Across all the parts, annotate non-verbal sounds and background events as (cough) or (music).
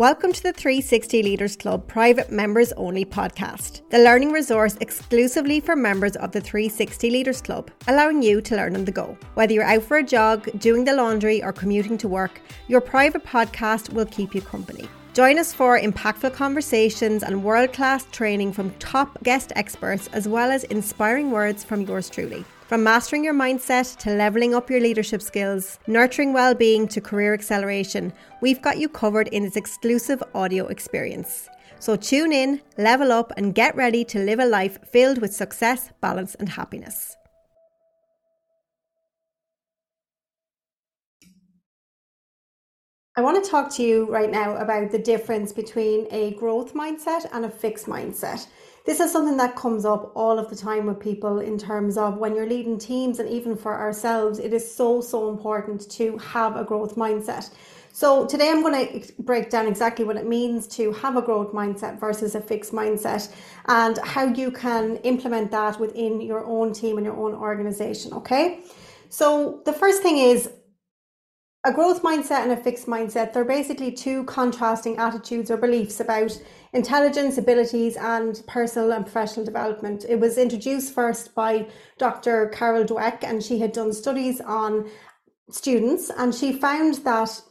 Welcome to the 360 Leaders Club private members only podcast, the learning resource exclusively for members of the 360 Leaders Club, allowing you to learn on the go. Whether you're out for a jog, doing the laundry, or commuting to work, your private podcast will keep you company. Join us for impactful conversations and world class training from top guest experts, as well as inspiring words from yours truly. From mastering your mindset to leveling up your leadership skills, nurturing well being to career acceleration, we've got you covered in this exclusive audio experience. So tune in, level up, and get ready to live a life filled with success, balance, and happiness. I want to talk to you right now about the difference between a growth mindset and a fixed mindset this is something that comes up all of the time with people in terms of when you're leading teams and even for ourselves, it is so, so important to have a growth mindset. So today I'm going to break down exactly what it means to have a growth mindset versus a fixed mindset and how you can implement that within your own team and your own organization. Okay. So the first thing is a growth mindset and a fixed mindset. They're basically two contrasting attitudes or beliefs about intelligence, abilities, and personal and professional development. It was introduced first by Dr. Carol Dweck, and she had done studies on students, and she found that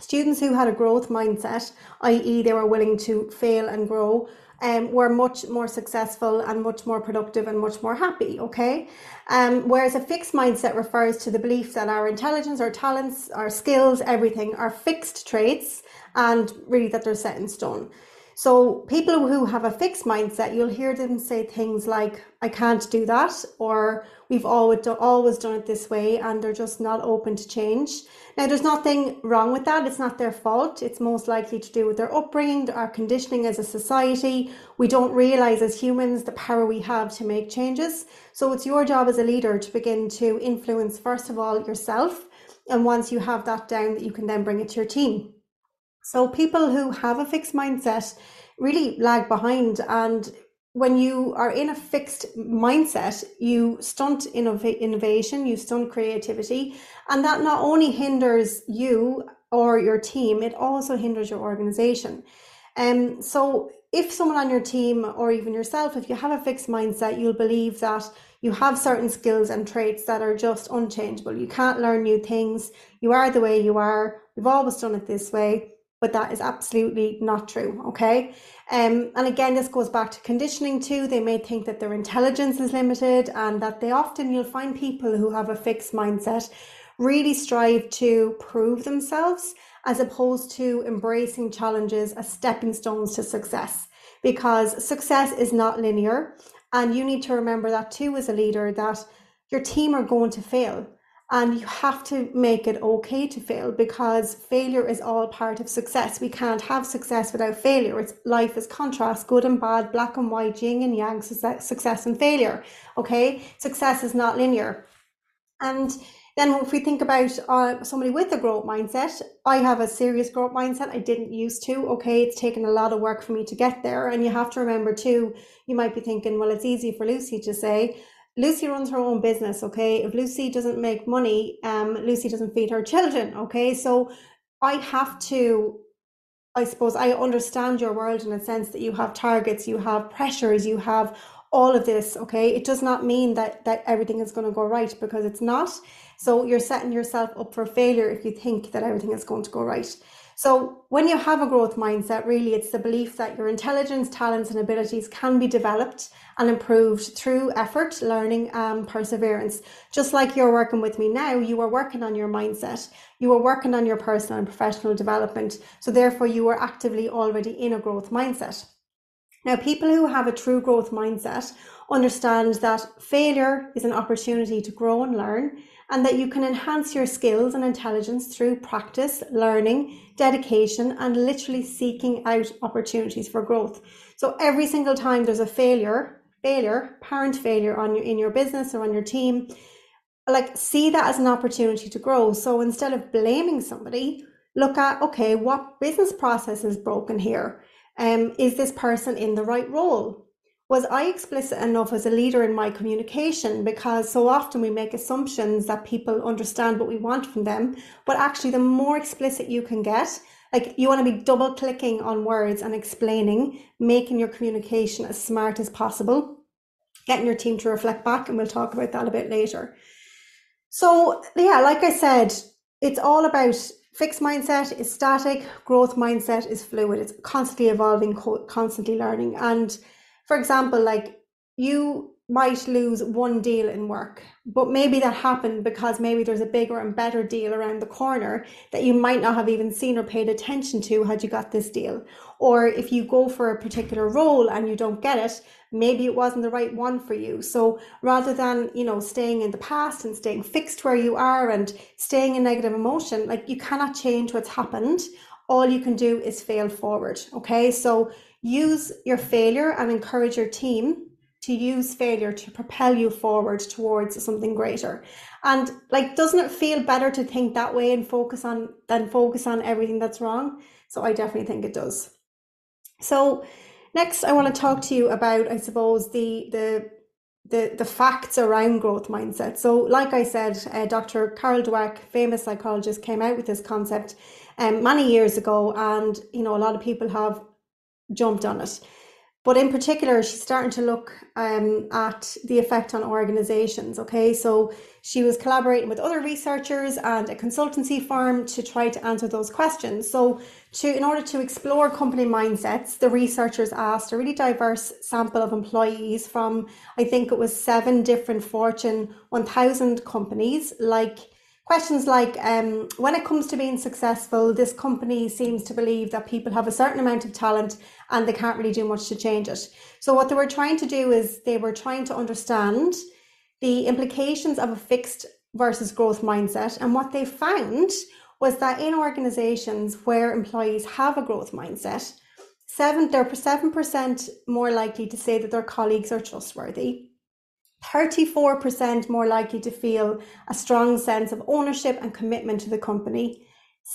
students who had a growth mindset, i.e., they were willing to fail and grow, um, were much more successful and much more productive and much more happy. Okay. Um, whereas a fixed mindset refers to the belief that our intelligence, our talents, our skills, everything are fixed traits and really that they're set in stone. So people who have a fixed mindset, you'll hear them say things like, I can't do that, or we've always, always done it this way, and they're just not open to change. Now, there's nothing wrong with that. It's not their fault. It's most likely to do with their upbringing, our conditioning as a society. We don't realize as humans the power we have to make changes. So it's your job as a leader to begin to influence, first of all, yourself. And once you have that down, that you can then bring it to your team. So people who have a fixed mindset really lag behind. And when you are in a fixed mindset, you stunt innov- innovation, you stunt creativity, and that not only hinders you or your team, it also hinders your organization. Um, so if someone on your team or even yourself, if you have a fixed mindset, you'll believe that you have certain skills and traits that are just unchangeable. You can't learn new things. You are the way you are. We've always done it this way but that is absolutely not true. Okay. Um, and again, this goes back to conditioning too. They may think that their intelligence is limited and that they often, you'll find people who have a fixed mindset really strive to prove themselves as opposed to embracing challenges as stepping stones to success because success is not linear. And you need to remember that too as a leader that your team are going to fail and you have to make it okay to fail because failure is all part of success. We can't have success without failure. It's life is contrast, good and bad, black and white, yin and yang, success and failure. Okay, success is not linear. And then if we think about uh, somebody with a growth mindset, I have a serious growth mindset. I didn't used to. Okay, it's taken a lot of work for me to get there. And you have to remember too, you might be thinking, well, it's easy for Lucy to say, Lucy runs her own business, okay? If Lucy doesn't make money, um, Lucy doesn't feed her children, okay? So I have to, I suppose, I understand your world in a sense that you have targets, you have pressures, you have all of this, okay? It does not mean that that everything is going to go right because it's not. So you're setting yourself up for failure if you think that everything is going to go right. So, when you have a growth mindset, really it's the belief that your intelligence, talents, and abilities can be developed and improved through effort, learning, and perseverance. Just like you're working with me now, you are working on your mindset, you are working on your personal and professional development. So, therefore, you are actively already in a growth mindset. Now, people who have a true growth mindset understand that failure is an opportunity to grow and learn and that you can enhance your skills and intelligence through practice, learning, dedication, and literally seeking out opportunities for growth. So every single time there's a failure, failure, parent failure on your in your business or on your team, like see that as an opportunity to grow. So instead of blaming somebody, look at okay, what business process is broken here? Um, is this person in the right role? Was I explicit enough as a leader in my communication? Because so often we make assumptions that people understand what we want from them, but actually, the more explicit you can get, Like you want to be double clicking on words and explaining, making your communication as smart as possible, getting your team to reflect back, and we'll talk about that a bit later. So, yeah, like I said, it's all about fixed mindset is static, growth mindset is fluid. It's constantly evolving, constantly learning. And for example, like you might lose one deal in work, but maybe that happened because maybe there's a bigger and better deal around the corner that you might not have even seen or paid attention to had you got this deal. Or if you go for a particular role and you don't get it, maybe it wasn't the right one for you. So rather than, you know, staying in the past and staying fixed where you are and staying in negative emotion, like you cannot change what's happened. All you can do is fail forward. Okay. So use your failure and encourage your team to use failure to propel you forward towards something greater. And like, doesn't it feel better to think that way and focus on than focus on everything that's wrong? So I definitely think it does. So next, I want to talk to you about, I suppose, the the the, the facts around growth mindset. So, like I said, uh, Dr. Carol Dweck, famous psychologist, came out with this concept um, many years ago, and you know a lot of people have jumped on it. But in particular, she's starting to look um, at the effect on organizations. Okay, so she was collaborating with other researchers and a consultancy firm to try to answer those questions. So, to in order to explore company mindsets, the researchers asked a really diverse sample of employees from I think it was seven different Fortune 1000 companies, like questions like um, when it comes to being successful this company seems to believe that people have a certain amount of talent and they can't really do much to change it. So what they were trying to do is they were trying to understand the implications of a fixed versus growth mindset. And what they found was that in organizations where employees have a growth mindset seven they're seven percent more likely to say that their colleagues are trustworthy 34% more likely to feel a strong sense of ownership and commitment to the company,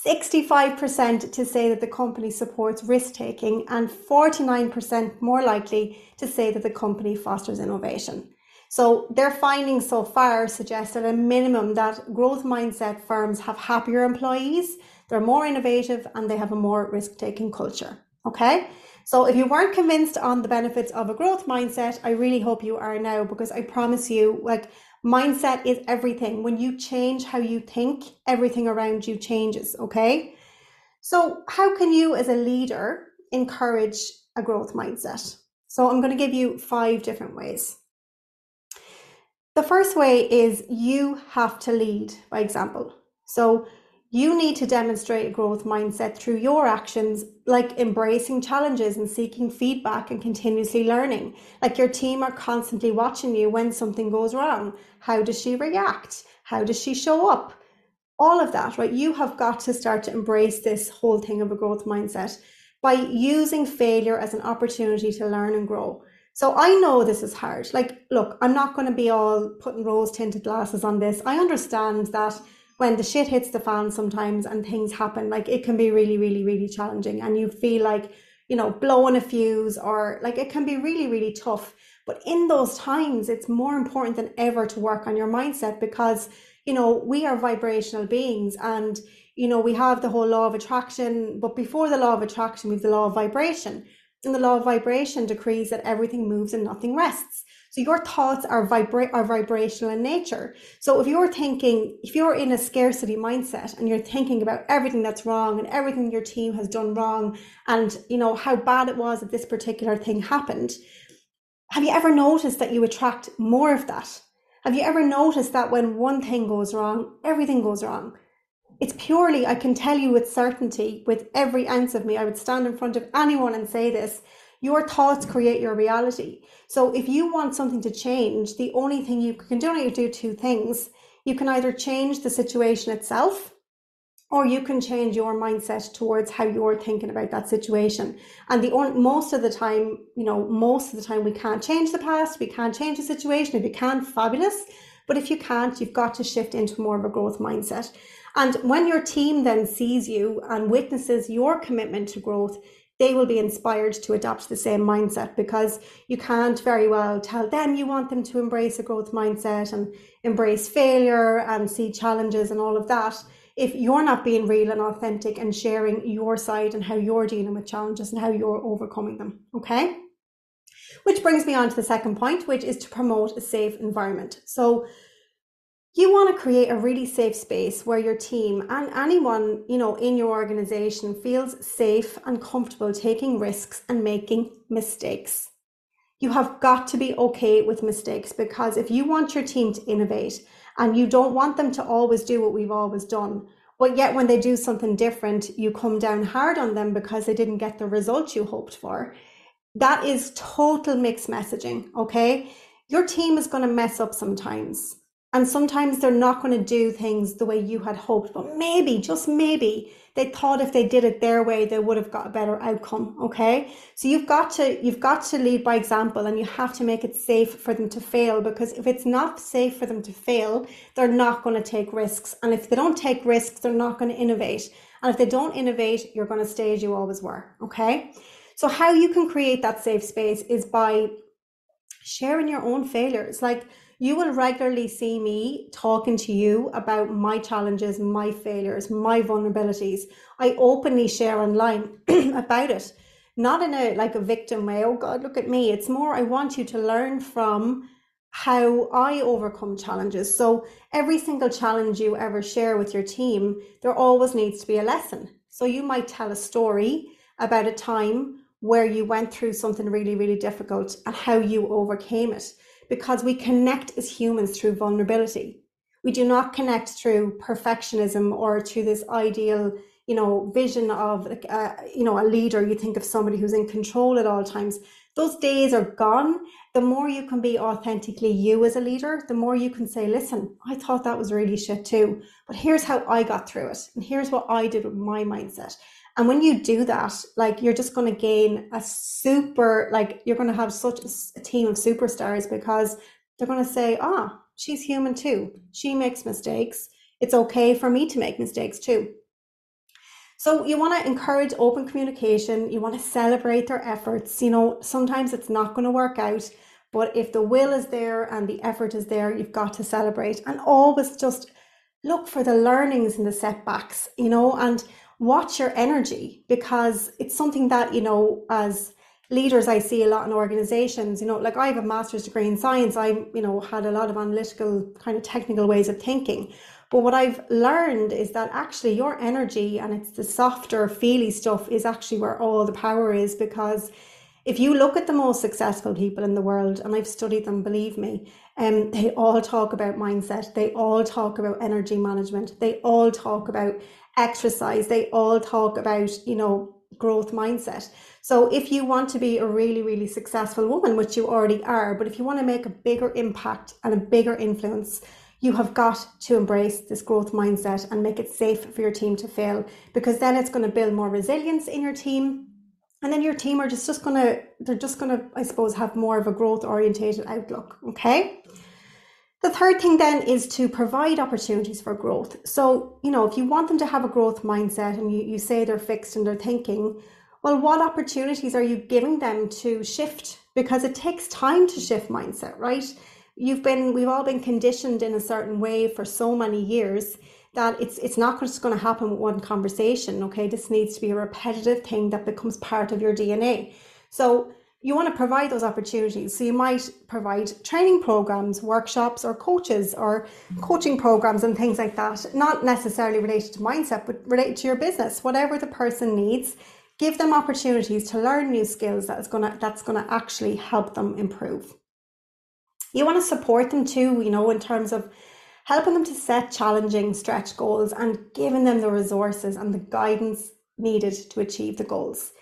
65% to say that the company supports risk taking, and 49% more likely to say that the company fosters innovation. So their findings so far suggest at a minimum that growth mindset firms have happier employees, they're more innovative, and they have a more risk taking culture. Okay. So if you weren't convinced on the benefits of a growth mindset, I really hope you are now because I promise you, like, mindset is everything. When you change how you think, everything around you changes. Okay. So, how can you as a leader encourage a growth mindset? So, I'm going to give you five different ways. The first way is you have to lead by example. So, you need to demonstrate a growth mindset through your actions, like embracing challenges and seeking feedback and continuously learning. Like your team are constantly watching you when something goes wrong. How does she react? How does she show up? All of that, right? You have got to start to embrace this whole thing of a growth mindset by using failure as an opportunity to learn and grow. So I know this is hard. Like, look, I'm not going to be all putting rose tinted glasses on this. I understand that when the shit hits the fan sometimes and things happen, like it can be really, really, really challenging. And you feel like, you know, blowing a fuse or like it can be really, really tough. But in those times, it's more important than ever to work on your mindset because, you know, we are vibrational beings and, you know, we have the whole law of attraction. But before the law of attraction, we have the law of vibration. And the law of vibration decrees that everything moves and nothing rests. So your thoughts are vibra- are vibrational in nature. So if you're thinking, if you're in a scarcity mindset and you're thinking about everything that's wrong and everything your team has done wrong and you know how bad it was that this particular thing happened, have you ever noticed that you attract more of that? Have you ever noticed that when one thing goes wrong, everything goes wrong? It's purely, I can tell you with certainty, with every ounce of me, I would stand in front of anyone and say this your thoughts create your reality. So if you want something to change, the only thing you can do is do two things. You can either change the situation itself or you can change your mindset towards how you're thinking about that situation. And the most of the time, you know, most of the time we can't change the past, we can't change the situation. If you can, fabulous. But if you can't, you've got to shift into more of a growth mindset. And when your team then sees you and witnesses your commitment to growth, they will be inspired to adopt the same mindset because you can't very well tell them you want them to embrace a growth mindset and embrace failure and see challenges and all of that if you're not being real and authentic and sharing your side and how you're dealing with challenges and how you're overcoming them. Okay. Which brings me on to the second point, which is to promote a safe environment. So you want to create a really safe space where your team and anyone, you know, in your organization feels safe and comfortable taking risks and making mistakes. You have got to be okay with mistakes because if you want your team to innovate and you don't want them to always do what we've always done, but yet when they do something different, you come down hard on them because they didn't get the result you hoped for. That is total mixed messaging, okay? Your team is going to mess up sometimes. And sometimes they're not going to do things the way you had hoped, but maybe, just maybe, they thought if they did it their way, they would have got a better outcome. Okay. So you've got to, you've got to lead by example and you have to make it safe for them to fail because if it's not safe for them to fail, they're not going to take risks. And if they don't take risks, they're not going to innovate. And if they don't innovate, you're going to stay as you always were. Okay. So how you can create that safe space is by sharing your own failures. Like, you will regularly see me talking to you about my challenges, my failures, my vulnerabilities. I openly share online (clears throat) about it, not in a like a victim way. Oh God, look at me. It's more I want you to learn from how I overcome challenges. So every single challenge you ever share with your team, there always needs to be a lesson. So you might tell a story about a time where you went through something really, really difficult and how you overcame it because we connect as humans through vulnerability. We do not connect through perfectionism or through this ideal, you know, vision of, uh, you know, a leader. You think of somebody who's in control at all times. Those days are gone. The more you can be authentically you as a leader, the more you can say, listen, I thought that was really shit too, but here's how I got through it. And here's what I did with my mindset. And when you do that, like you're just going to gain a super, like you're going to have such a team of superstars because they're going to say, ah, oh, she's human too. She makes mistakes. It's okay for me to make mistakes too. So you want to encourage open communication. You want to celebrate their efforts. You know, sometimes it's not going to work out, but if the will is there and the effort is there, you've got to celebrate and always just look for the learnings and the setbacks, you know, and watch your energy because it's something that, you know, as leaders I see a lot in organizations, you know, like I have a master's degree in science. I, you know, had a lot of analytical kind of technical ways of thinking. But what I've learned is that actually your energy and it's the softer, feely stuff is actually where all the power is because if you look at the most successful people in the world, and I've studied them, believe me, um, they all talk about mindset. They all talk about energy management. They all talk about exercise, they all talk about, you know, growth mindset. So if you want to be a really, really successful woman, which you already are, but if you want to make a bigger impact and a bigger influence, you have got to embrace this growth mindset and make it safe for your team to fail because then it's going to build more resilience in your team. And then your team are just, just to, they're just to, I suppose, have more of a growth orientated outlook. Okay. The third thing then is to provide opportunities for growth. So, you know, if you want them to have a growth mindset and you, you say they're fixed in their thinking, well, what opportunities are you giving them to shift? Because it takes time to shift mindset, right? You've been, we've all been conditioned in a certain way for so many years that it's it's not just going to happen with one conversation. Okay, this needs to be a repetitive thing that becomes part of your DNA. So you want to provide those opportunities. So you might provide training programs, workshops, or coaches or coaching programs and things like that, not necessarily related to mindset, but related to your business, whatever the person needs. Give them opportunities to learn new skills that is gonna that's gonna actually help them improve. You want to support them too, you know, in terms of helping them to set challenging stretch goals and giving them the resources and the guidance needed to achieve the goals.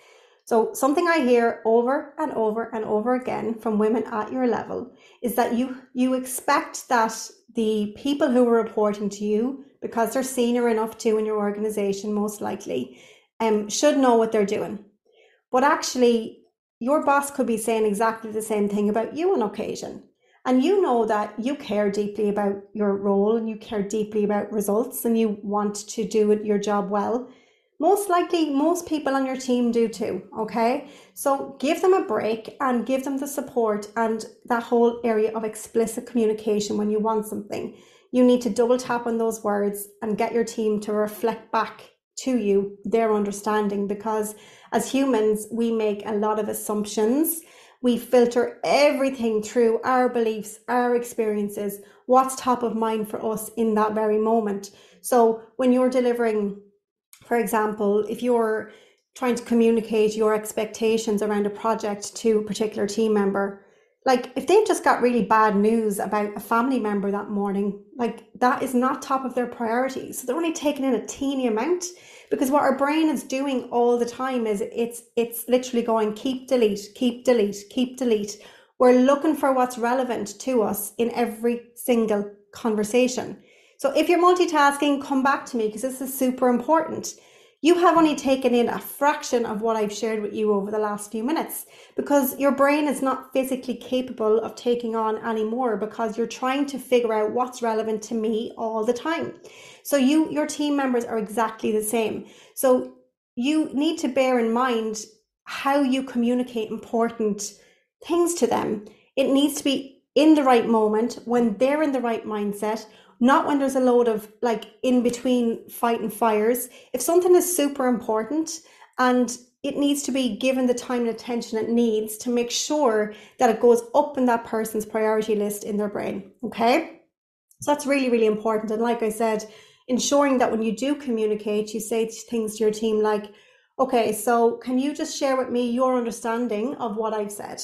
So, something I hear over and over and over again from women at your level is that you you expect that the people who are reporting to you, because they're senior enough to in your organization, most likely, um, should know what they're doing. But actually, your boss could be saying exactly the same thing about you on occasion. And you know that you care deeply about your role and you care deeply about results and you want to do your job well most likely most people on your team do too okay so give them a break and give them the support and that whole area of explicit communication when you want something you need to double tap on those words and get your team to reflect back to you their understanding because as humans, we make a lot of assumptions. We filter everything through our beliefs, our experiences, what's top of mind for us in that very moment. So when you're delivering, for example, if you're trying to communicate your expectations around a project to a particular team member, like if they've just got really bad news about a family member that morning, like that is not top of their priorities. So they're only taking in a teeny amount because what our brain is doing all the time is it's it's literally going keep delete, keep delete, keep delete. We're looking for what's relevant to us in every single conversation. So if you're multitasking, come back to me because this is super important. You have only taken in a fraction of what I've shared with you over the last few minutes because your brain is not physically capable of taking on any more because you're trying to figure out what's relevant to me all the time. So you your team members are exactly the same. So you need to bear in mind how you communicate important things to them. It needs to be in the right moment when they're in the right mindset not when there's a load of like in between fighting fires. If something is super important and it needs to be given the time and attention it needs to make sure that it goes up in that person's priority list in their brain. Okay. So that's really, really important. And like I said, ensuring that when you do communicate, you say things to your team like, okay, so can you just share with me your understanding of what I've said?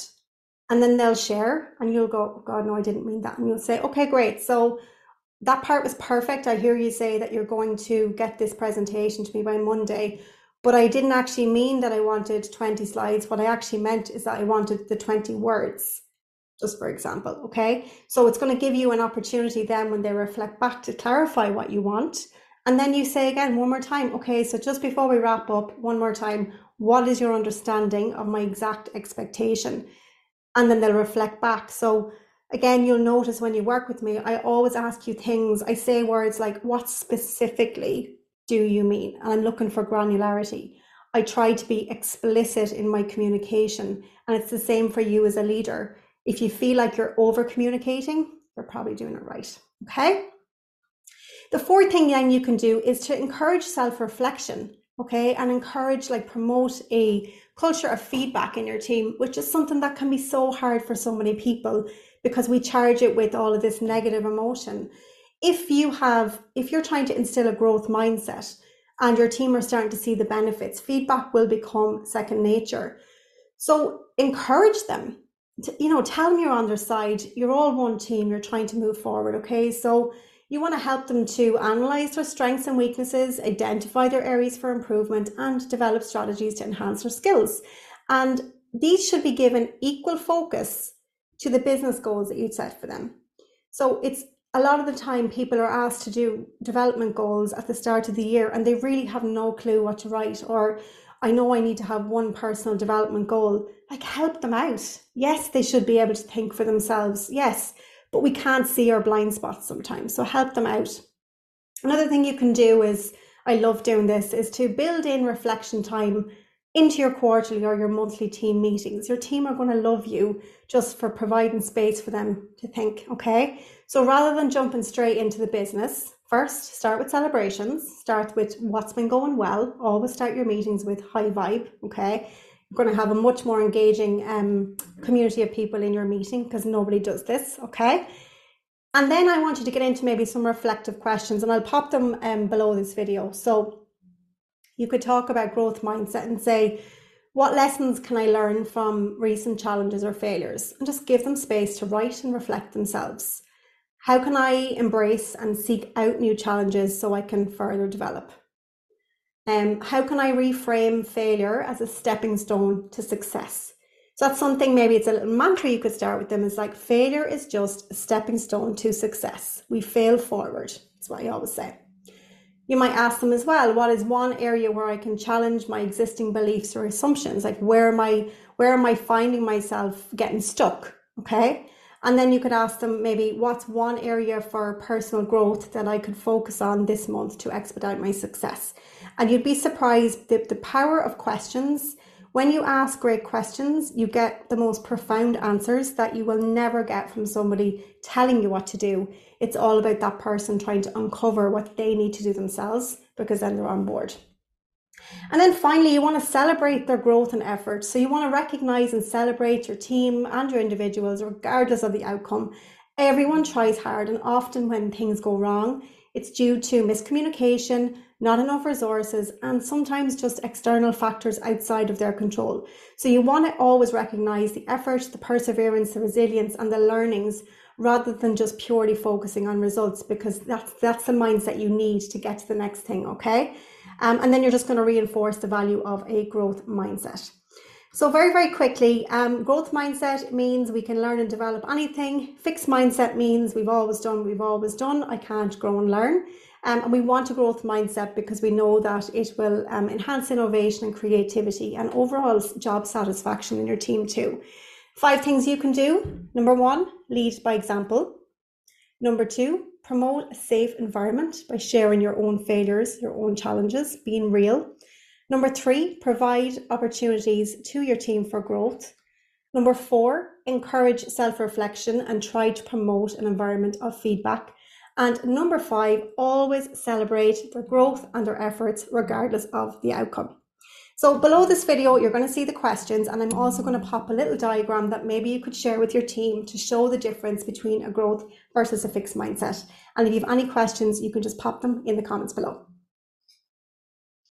And then they'll share, and you'll go, God, no, I didn't mean that. And you'll say, okay, great. So that part was perfect. I hear you say that you're going to get this presentation to me by Monday, but I didn't actually mean that I wanted 20 slides. What I actually meant is that I wanted the 20 words, just for example. Okay. So it's going to give you an opportunity then when they reflect back to clarify what you want. And then you say again, one more time, okay, so just before we wrap up, one more time, what is your understanding of my exact expectation? And then they'll reflect back. So again, you'll notice when you work with me, I always ask you things. I say words like, what specifically do you mean? And I'm looking for granularity. I try to be explicit in my communication. And it's the same for you as a leader. If you feel like you're over communicating, you're probably doing it right. Okay. The fourth thing then you can do is to encourage self reflection. Okay. And encourage, like, promote a culture of feedback in your team, which is something that can be so hard for so many people because we charge it with all of this negative emotion. If you have, if you're trying to instill a growth mindset and your team are starting to see the benefits, feedback will become second nature. So encourage them. To, you know, tell them you're on their side. You're all one team. You're trying to move forward. Okay. So you want to help them to analyze their strengths and weaknesses, identify their areas for improvement, and develop strategies to enhance their skills. And these should be given equal focus to the business goals that you'd set for them. So it's a lot of the time people are asked to do development goals at the start of the year and they really have no clue what to write or I know I need to have one personal development goal. Like help them out. Yes, they should be able to think for themselves. Yes, but we can't see our blind spots sometimes. So help them out. Another thing you can do is I love doing this is to build in reflection time into your quarterly or your monthly team meetings. Your team are going to love you just for providing space for them to think, okay? So rather than jumping straight into the business, first start with celebrations, start with what's been going well. Always start your meetings with high vibe, okay? You're going to have a much more engaging um, community of people in your meeting because nobody does this, okay? And then I want you to get into maybe some reflective questions and I'll pop them um, below this video. So you could talk about growth mindset and say, what lessons can I learn from recent challenges or failures? And just give them space to write and reflect themselves. How can I embrace and seek out new challenges so I can further develop? Um, how can I reframe failure as a stepping stone to success? So that's something maybe it's a little mantra you could start with them is like failure is just a stepping stone to success. We fail forward. That's what I always say. You might ask them as well, what is one area where I can challenge my existing beliefs or assumptions? Like where am I where am I finding myself getting stuck? Okay. And then you could ask them maybe what's one area for personal growth that I could focus on this month to expedite my success. And you'd be surprised that the power of questions When you ask great questions, you get the most profound answers that you will never get from somebody telling you what to do. It's all about that person trying to uncover what they need to do themselves because then they're on board. And then finally, you want to celebrate their growth and effort. So you want to recognize and celebrate your team and your individuals, regardless of the outcome. Everyone tries hard, and often when things go wrong, it's due to miscommunication, not enough resources, and sometimes just external factors outside of their control. So you want to always recognize the effort, the perseverance, the resilience, and the learnings rather than just purely focusing on results because that's that's the mindset you need to get to the next thing, okay? Um, and then you're just going to reinforce the value of a growth mindset. So, very, very quickly, um, growth mindset means we can learn and develop anything. Fixed mindset means we've always done, we've always done. I can't grow and learn. Um, and we want a growth mindset because we know that it will um, enhance innovation and creativity and overall job satisfaction in your team too. Five things you can do. Number one, lead by example. Number two, promote a safe environment by sharing your own failures, your own challenges, being real. Number three, provide opportunities to your team for growth. Number four, encourage self reflection and try to promote an environment of feedback. And number five, always celebrate their growth and their efforts, regardless of the outcome. So below this video, you're going to see the questions, and I'm also going to pop a little diagram that maybe you could share with your team to show the difference between a growth versus a fixed mindset. And if you have any questions, you can just pop them in the comments below.